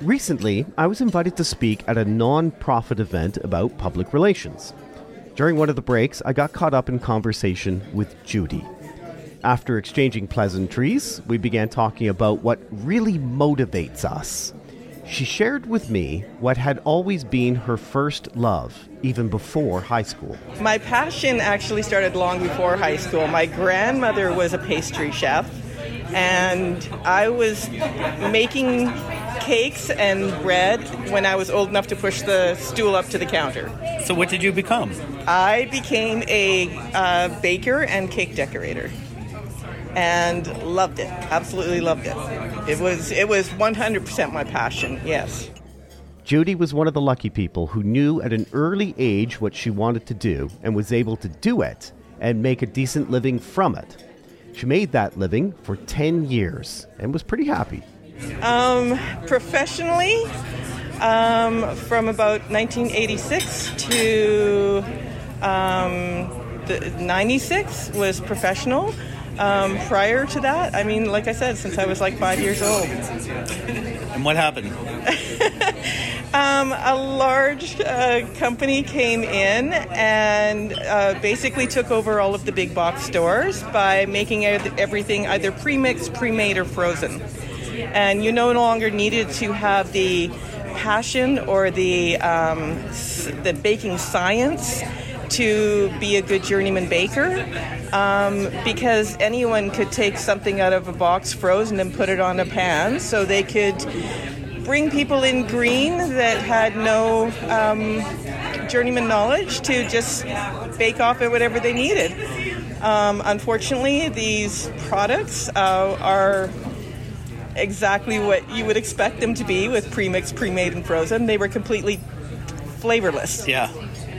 Recently, I was invited to speak at a non profit event about public relations. During one of the breaks, I got caught up in conversation with Judy. After exchanging pleasantries, we began talking about what really motivates us. She shared with me what had always been her first love, even before high school. My passion actually started long before high school. My grandmother was a pastry chef, and I was making cakes and bread when I was old enough to push the stool up to the counter. So, what did you become? I became a uh, baker and cake decorator, and loved it. Absolutely loved it. It was it was 100% my passion. Yes. Judy was one of the lucky people who knew at an early age what she wanted to do and was able to do it and make a decent living from it. She made that living for 10 years and was pretty happy. Um, professionally, um, from about 1986 to um, the 96 was professional. Um, prior to that, I mean, like I said, since I was like five years old. And what happened? Um, a large uh, company came in and uh, basically took over all of the big box stores by making everything either pre-mixed, pre-made, or frozen. And you no longer needed to have the passion or the um, the baking science to be a good journeyman baker um, because anyone could take something out of a box frozen and put it on a pan so they could bring people in green that had no um, journeyman knowledge to just bake off at whatever they needed. Um, unfortunately, these products uh, are exactly what you would expect them to be with pre-mixed, pre-made, and frozen. They were completely flavorless. Yeah.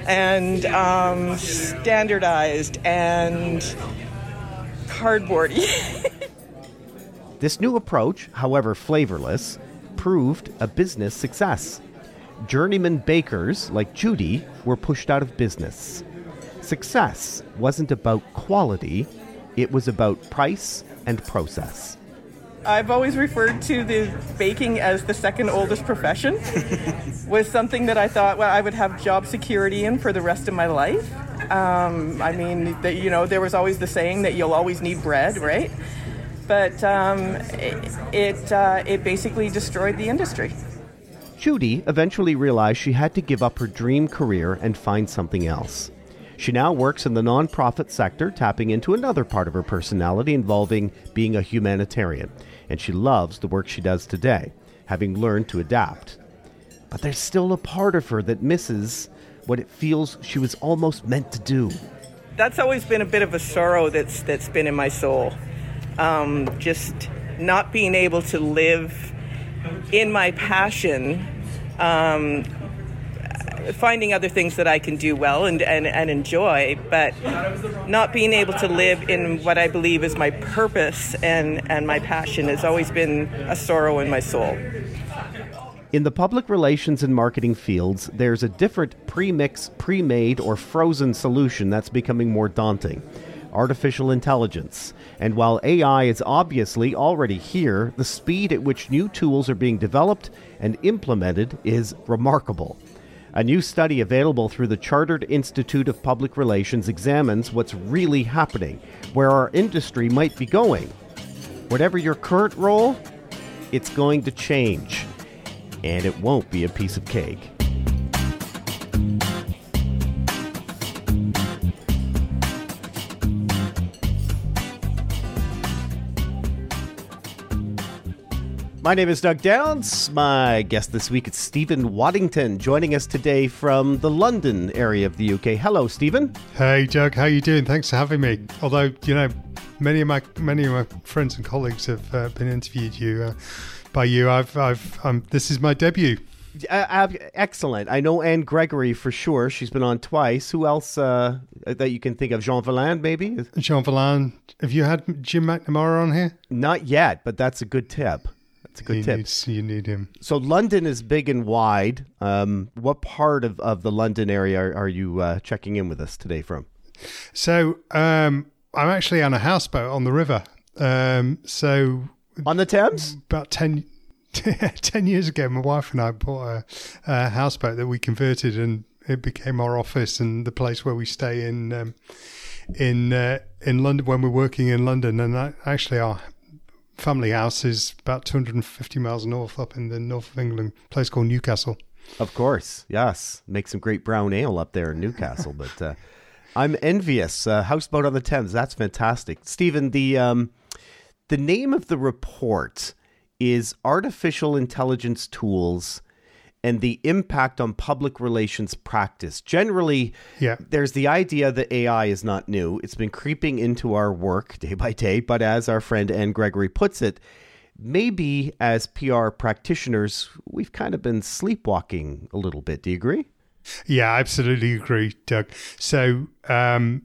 And um, standardized and cardboardy. this new approach, however flavorless, proved a business success. Journeyman bakers like Judy were pushed out of business. Success wasn't about quality, it was about price and process. I've always referred to the baking as the second oldest profession. was something that I thought well I would have job security in for the rest of my life. Um, I mean, the, you know, there was always the saying that you'll always need bread, right? but um, it it, uh, it basically destroyed the industry. Judy eventually realized she had to give up her dream career and find something else. She now works in the nonprofit sector, tapping into another part of her personality involving being a humanitarian. And she loves the work she does today, having learned to adapt. But there's still a part of her that misses what it feels she was almost meant to do. That's always been a bit of a sorrow that's that's been in my soul um, just not being able to live in my passion, um, finding other things that I can do well and, and, and enjoy, but not being able to live in what I believe is my purpose and, and my passion has always been a sorrow in my soul. In the public relations and marketing fields, there's a different pre-mix, pre-made, or frozen solution that's becoming more daunting artificial intelligence. And while AI is obviously already here, the speed at which new tools are being developed and implemented is remarkable. A new study available through the Chartered Institute of Public Relations examines what's really happening, where our industry might be going. Whatever your current role, it's going to change. And it won't be a piece of cake. My name is Doug Downs. My guest this week is Stephen Waddington, joining us today from the London area of the UK. Hello, Stephen. Hey, Doug. How are you doing? Thanks for having me. Although you know, many of my many of my friends and colleagues have uh, been interviewed you uh, by you. I've I've um, this is my debut. Uh, excellent. I know Anne Gregory for sure. She's been on twice. Who else uh, that you can think of? Jean Valin, maybe? Jean Valin. Have you had Jim McNamara on here? Not yet, but that's a good tip. That's a good you tip. Need, you need him. So London is big and wide. Um, what part of, of the London area are, are you uh, checking in with us today from? So um, I'm actually on a houseboat on the river. Um, so on the Thames, about 10, 10 years ago, my wife and I bought a, a houseboat that we converted and it became our office and the place where we stay in um, in uh, in London when we're working in London. And that, actually, our family house is about 250 miles north up in the north of England, place called Newcastle. Of course, yes. Make some great brown ale up there in Newcastle. but uh, I'm envious. Uh, Houseboat on the Thames. That's fantastic. Stephen, the um, the name of the report is Artificial Intelligence Tools and the Impact on Public Relations Practice. Generally, Yeah. there's the idea that AI is not new. It's been creeping into our work day by day. But as our friend Anne Gregory puts it, maybe as PR practitioners, we've kind of been sleepwalking a little bit. Do you agree? Yeah, I absolutely agree, Doug. So, um,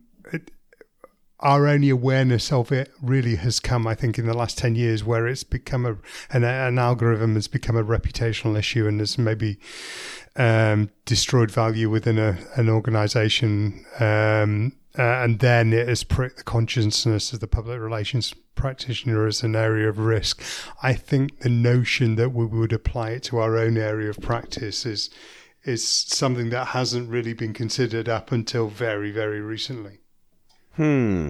our only awareness of it really has come, I think, in the last 10 years, where it's become a, an, an algorithm has become a reputational issue and has maybe um, destroyed value within a, an organization. Um, uh, and then it has pricked the consciousness of the public relations practitioner as an area of risk. I think the notion that we would apply it to our own area of practice is is something that hasn't really been considered up until very, very recently. Hmm.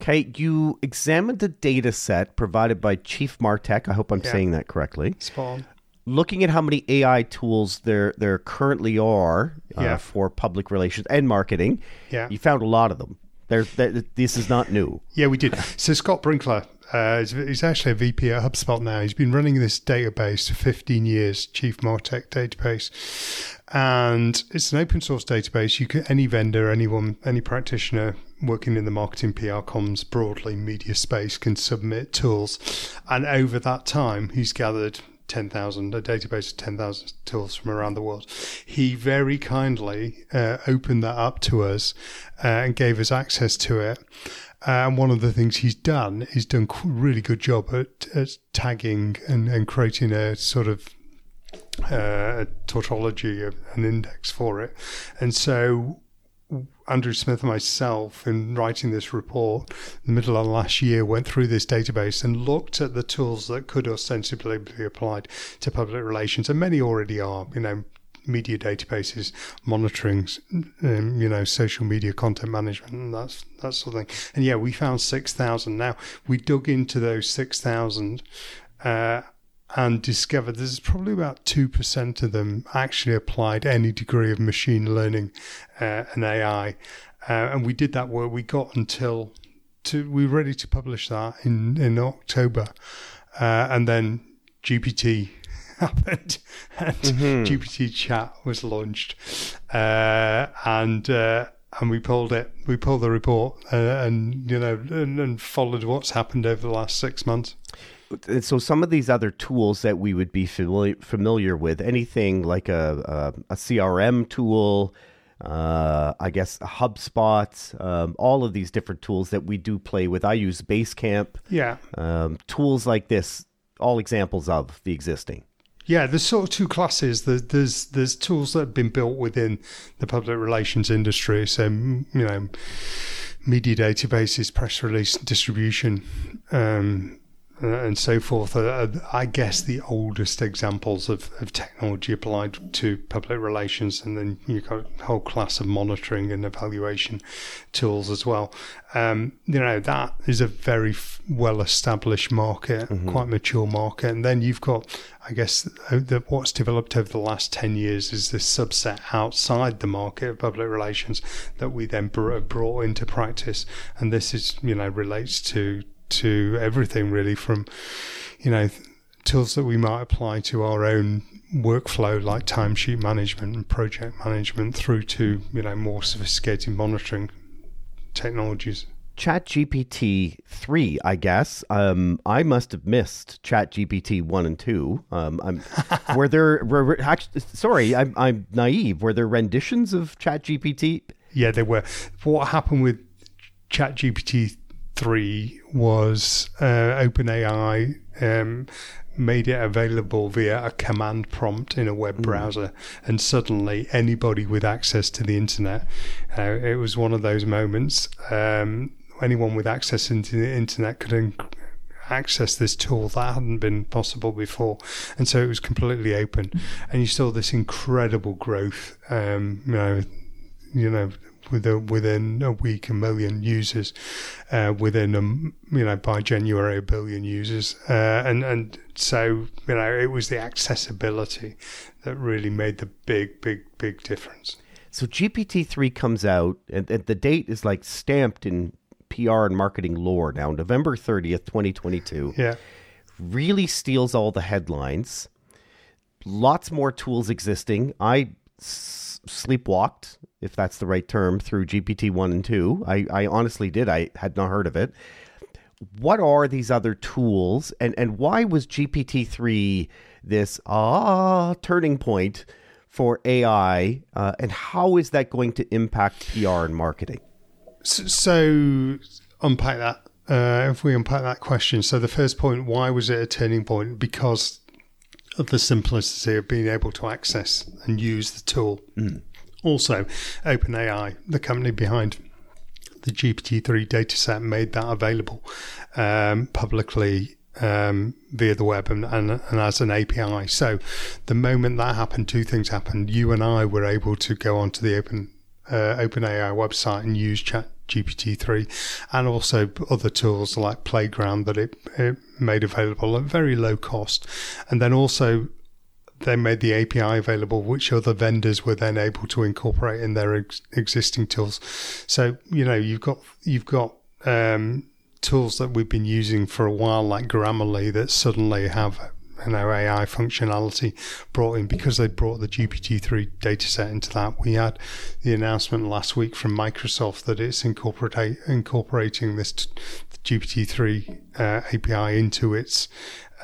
Okay, you examined the data set provided by Chief Martech. I hope I'm Yeah. saying that correctly. Spot on. Looking at how many AI tools there there currently are uh, Yeah. for public relations and marketing, Yeah. you found a lot of them. There, there, this is not new. Yeah, we did. So Scott Brinker, uh, is- he's actually a VP at HubSpot now. He's been running this database for 15 years, Chief Martech database, and it's an open source database. You can any vendor, anyone, any practitioner working in the marketing, PR, comms, broadly media space can submit tools, and over that time, he's gathered. 10,000, a database of 10,000 tools from around the world. He very kindly uh, opened that up to us uh, and gave us access to it. Uh, and one of the things he's done is done a really good job at, at tagging and, and creating a sort of uh, a tautology, of an index for it. And so Andrew Smith and myself, in writing this report, in the middle of last year, went through this database and looked at the tools that could ostensibly be applied to public relations, and many already are. You know, media databases, monitoring, um, you know, social media content management, and that's that sort of thing. And yeah, we found six thousand. Now we dug into those six thousand. Uh, and discovered there's probably about 2% of them actually applied any degree of machine learning uh, and AI. Uh, and we did that work. We got until to, we were ready to publish that in, in October. Uh, and then GPT happened and GPT chat was launched. Uh, and, uh, and we pulled it. We pulled the report uh, and you know and, and followed what's happened over the last six months. And so some of these other tools that we would be familiar familiar with, anything like a a, a CRM tool, uh, I guess HubSpot, um, all of these different tools that we do play with. I use Basecamp, Yeah, um, tools like this, all examples of the existing. Yeah, there's sort of two classes. There's there's, there's tools that have been built within the public relations industry. So you know, media databases, press release distribution, um, and so forth. Are, I guess the oldest examples of, of technology applied to public relations, and then you've got a whole class of monitoring and evaluation tools as well. Um, you know, that is a very f- well established market, quite mature market. And then you've got, I guess, uh, the, what's developed over the last 10 years is this subset outside the market of public relations that we then br- brought into practice. And this is, you know, relates to, to everything really from, you know, tools that we might apply to our own workflow like timesheet management and project management through to, you know, more sophisticated monitoring technologies. Chat GPT 3, I guess. Um, I must have missed Chat GPT 1 and 2. Um, I'm, were there, were, actually, sorry, I'm, I'm naive. Were there renditions of Chat GPT? Yeah, there were. What happened with ChatGPT three was uh, OpenAI um, made it available via a command prompt in a web browser, and suddenly anybody with access to the internet, uh, it was one of those moments. Um, anyone with access into the internet could. Inc- access this tool that hadn't been possible before, and so it was completely open. And you saw this incredible growth. Um, you know, you know, within within a week, a million users. Uh, within a you know by January, a billion users. Uh, and and so you know, it was the accessibility that really made the big, big, big difference. So GPT three comes out, and, and the date is like stamped in PR and marketing lore now, November thirtieth, twenty twenty two. Yeah. Really steals all the headlines. Lots more tools existing. I sleepwalked, if that's the right term, through GPT one and two. I, I honestly did. I had not heard of it. What are these other tools, and and why was GPT three this ah turning point for AI, uh, and how is that going to impact PR and marketing? So, so unpack that. Uh, if we unpack that question, so the first point, why was it a turning point? Because the simplicity of being able to access and use the tool. Also, OpenAI, the company behind the GPT-3 dataset, made that available um, publicly um, via the web and, and, and as an API. So, the moment that happened, two things happened. You and I were able to go onto the Open uh, OpenAI website and use Chat GPT-3 and also other tools like Playground that it, it made available at very low cost. And then also they made the API available, which other vendors were then able to incorporate in their ex- existing tools. So you know you've got you've got um, tools that we've been using for a while, like Grammarly, that suddenly have you know AI functionality brought in because they brought the GPT-3 dataset into that. We had the announcement last week from Microsoft that it's incorporate incorporating this t- GPT-3 uh, API into its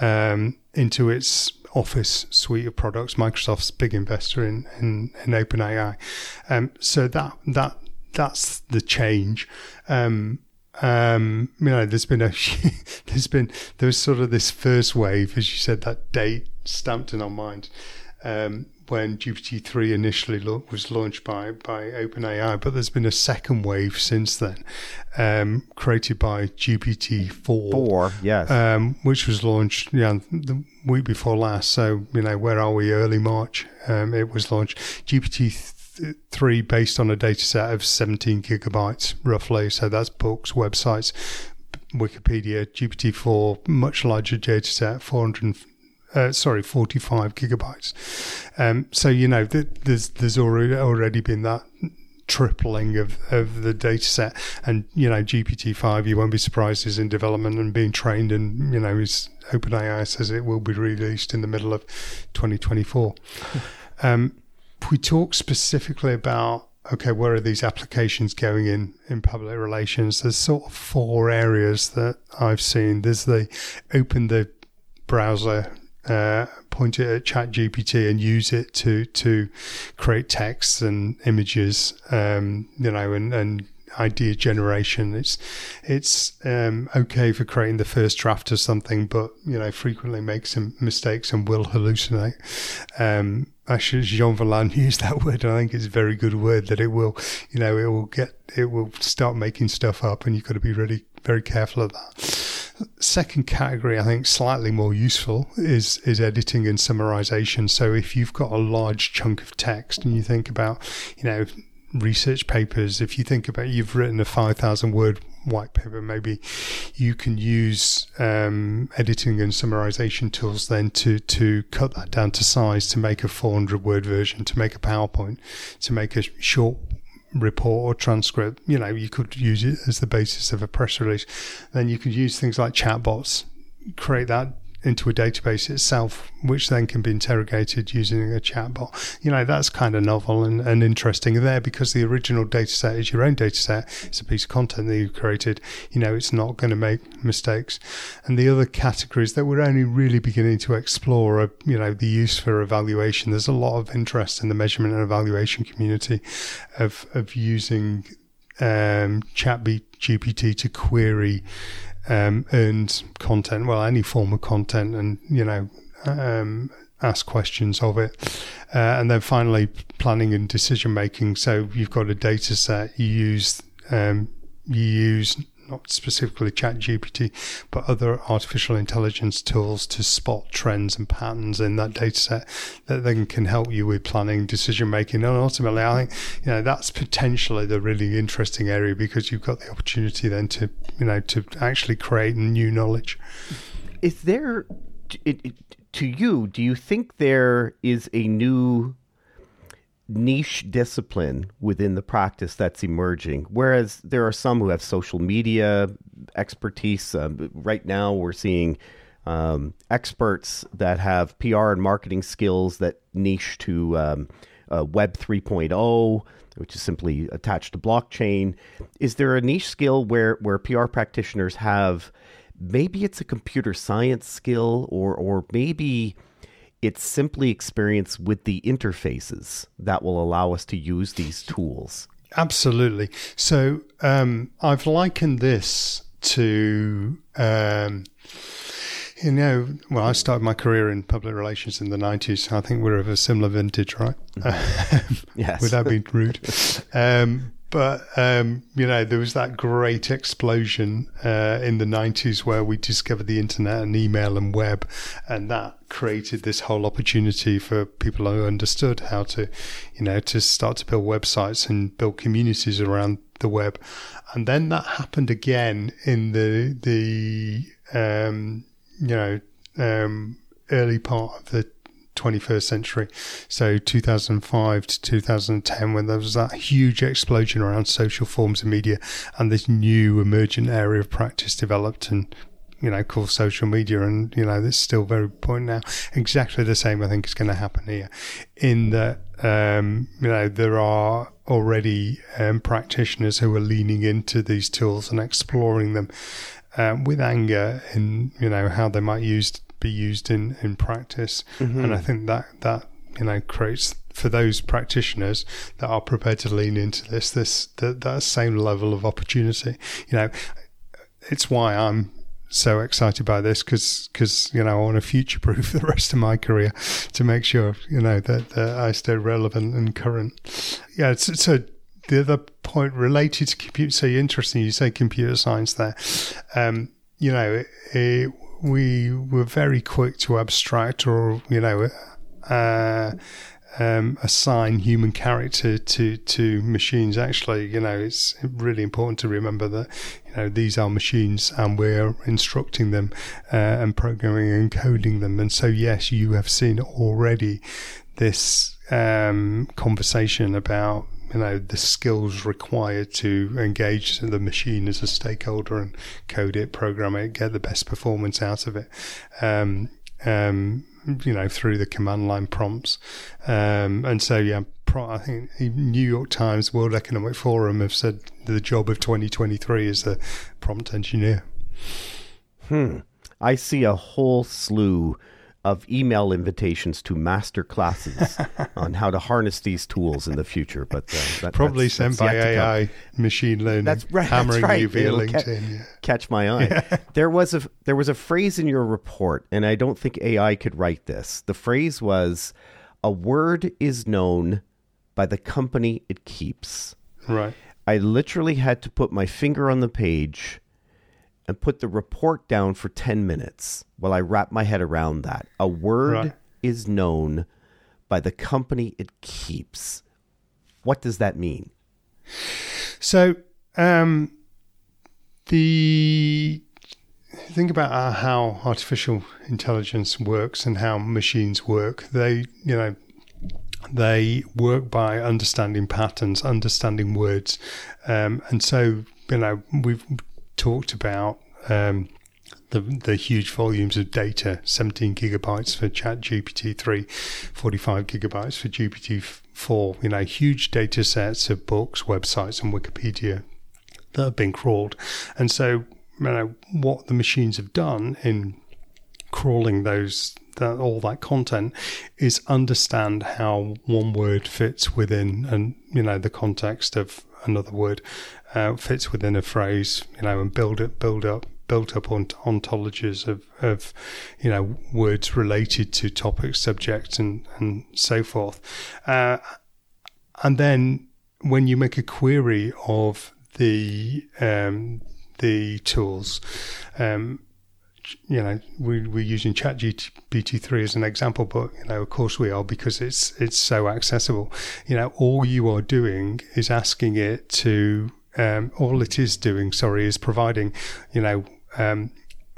um, into its Office suite of products. Microsoft's big investor in in, in OpenAI, um, so that that that's the change. Um, um, you know, there's been a there's been there's sort of this first wave, as you said, that date stamped in our mind. Um, when GPT-3 initially lo- was launched by by OpenAI, but there's been a second wave since then, um, created by GPT-4, Four, yes. um, which was launched yeah, the week before last. So you know, where are we? Early March, um, it was launched. GPT-3 based on a dataset of 17 gigabytes, roughly. So that's books, websites, Wikipedia. GPT-4 much larger dataset, 400 uh, sorry, 45 gigabytes. Um, so you know, th- there's there's already already been that tripling of, of the data set and you know GPT-5 you won't be surprised is in development and being trained and you know is OpenAI says it will be released in the middle of 2024 um, if we talk specifically about okay where are these applications going in in public relations there's sort of four areas that I've seen. There's the open the browser uh, point it at chat gpt and use it to to create texts and images um, you know and and idea generation. It's it's um, okay for creating the first draft of something but you know frequently makes some mistakes and will hallucinate. Um, actually Jean Valin used that word I think it's a very good word that it will you know it will get it will start making stuff up and you've got to be really very careful of that. Second category, I think slightly more useful, is is editing and summarization. So if you've got a large chunk of text and you think about, you know, research papers, if you think about you've written a five thousand word white paper, maybe you can use um, editing and summarization tools then to to cut that down to size to make a 400 word version, to make a PowerPoint, to make a short report or transcript, you know, you could use it as the basis of a press release. Then you could use things like chatbots, create that into a database itself, which then can be interrogated using a chatbot. You know, that's kind of novel and, and interesting there because the original dataset is your own dataset. It's a piece of content that you've created. You know, it's not going to make mistakes. And the other categories that we're only really beginning to explore are, you know, the use for evaluation. There's a lot of interest in the measurement and evaluation community of, of using um, chat GPT to query um, content, well, any form of content, and you know, um, ask questions of it. Uh, and then finally, planning and decision making. So you've got a data set, you use um, you use not specifically ChatGPT, but other artificial intelligence tools to spot trends and patterns in that data set that then can help you with planning, decision making. And ultimately, I think, you know, that's potentially the really interesting area because you've got the opportunity then to, you know, to actually create new knowledge. Is there, to you, do you think there is a new niche discipline within the practice that's emerging. Whereas there are some who have social media expertise. Um, right now, we're seeing um, experts that have PR and marketing skills that niche to um, uh, Web 3.0, which is simply attached to blockchain. Is there a niche skill where, where PR practitioners have maybe it's a computer science skill or, or maybe it's simply experience with the interfaces that will allow us to use these tools. Absolutely. So um, I've likened this to. Um, you know, well, I started my career in public relations in the 90s. I think we're of a similar vintage, right? yes. Without being rude. Um, but um, you know, there was that great explosion uh, in the '90s where we discovered the internet and email and web, and that created this whole opportunity for people who understood how to, you know, to start to build websites and build communities around the web. And then that happened again in the the um, you know um, early part of the 21st century. So 2005 to 2010, when there was that huge explosion around social forms of media and this new emergent area of practice developed and you know, called social media, and you know, this is still very important now. Exactly the same, I think, is going to happen here. In that, um, you know, there are already um, practitioners who are leaning into these tools and exploring them um, with anger in, you know, how they might use be used in in practice, mm-hmm. and I think that that you know creates for those practitioners that are prepared to lean into this this that, that same level of opportunity. You know, it's why I'm so excited by this because because you know I want to future proof the rest of my career to make sure you know that, that I stay relevant and current. Yeah, so, so the other point related to computer. So interesting, you say computer science there. Um, you know, it, it, we were very quick to abstract or you know uh, um, assign human character to to machines. Actually, you know, it's really important to remember that you know these are machines and we're instructing them uh, and programming and coding them. And so, yes, you have seen already this um, conversation about you know the skills required to engage the machine as a stakeholder and code it, program it, get the best performance out of it. Um, um, you know, through the command line prompts. Um, and so, yeah, pro- I think New York Times, World Economic Forum have said the job of 2023 is the prompt engineer. Hmm. I see a whole slew of email invitations to master classes on how to harness these tools in the future. But uh, that, probably that's, sent that's by AI, machine learning. That's right. Hammering that's right. you via LinkedIn. Ca- yeah. Catch my eye. Yeah. There was a there was a phrase in your report, and I don't think AI could write this. The phrase was, "A word is known by the company it keeps." Right. I literally had to put my finger on the page and put the report down for 10 minutes while I wrap my head around that. A word right. is known by the company it keeps. What does that mean? So, um, the think about uh, how artificial intelligence works and how machines work. They, you know, they work by understanding patterns, understanding words, um, and so you know we've talked about um, the, the huge volumes of data 17 gigabytes for chat gpt 3 45 gigabytes for gpt 4 you know huge data sets of books websites and wikipedia that have been crawled. And so you know what the machines have done in crawling those that, all that content is understand how one word fits within and you know the context of another word uh, fits within a phrase, you know, and build it, build up, built up on ontologies of, of, you know, words related to topics, subjects, and and so forth. Uh, and then when you make a query of the um, the tools. Um, you know, we, we're using ChatGPT3 as an example, but you know, of course we are because it's it's so accessible. You know, all you are doing is asking it to. Um, all it is doing, sorry, is providing, you know, um,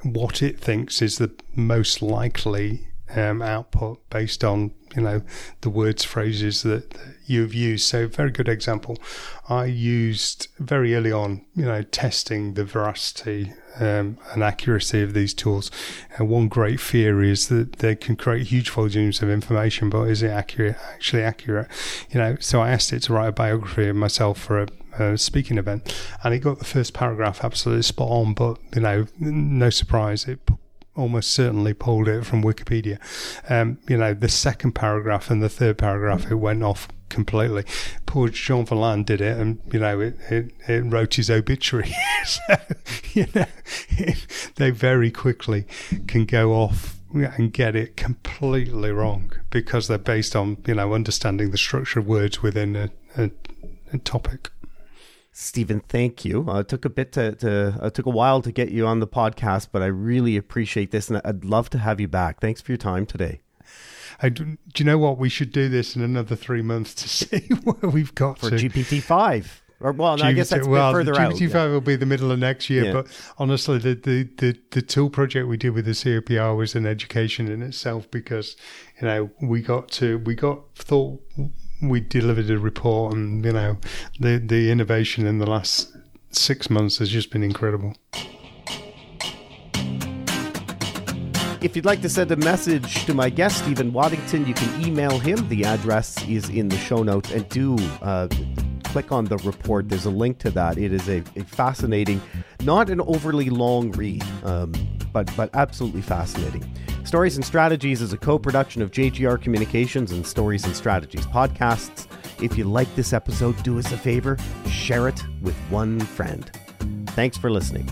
what it thinks is the most likely um, output based on you know the words phrases that, that, you've used. So very good example. I used very early on you know testing the veracity um, and accuracy of these tools. And one great fear is that they can create huge volumes of information but is it accurate actually accurate? You know so i asked it to write a biography of myself for a speaking event, and it got the first paragraph absolutely spot on. But you know, no surprise, it almost certainly pulled it from Wikipedia. Um, you know, the second paragraph and the third paragraph, it went off completely. Poor Jean Valin did it, and you know, it, it, it wrote his obituary. so, you know, it, they very quickly can go off and get it completely wrong because they're based on you know understanding the structure of words within a, a, a topic. Stephen, thank you. Uh, it took a bit to, to uh, took a while to get you on the podcast, but I really appreciate this, and I'd love to have you back. Thanks for your time today. I, do you know what? We should do this in another three months to see where we've got for. GPT five. Or well, no, GPT, I guess that's well, further GPT-5 out. GPT five will be the middle of next year. Yeah. But honestly, the, the, the, the tool project we did with the CIPR was an education in itself because you know we got to we got thought we delivered a report, and you know, the the innovation in the last six months has just been incredible. If you'd like to send a message to my guest, Stephen Waddington, you can email him. The address is in the show notes. And do uh, click on the report. There's a link to that. It is a, a fascinating, not an overly long read, um, but, but absolutely fascinating. Stories and Strategies is a co production of JGR Communications and Stories and Strategies podcasts. If you like this episode, do us a favor share it with one friend. Thanks for listening.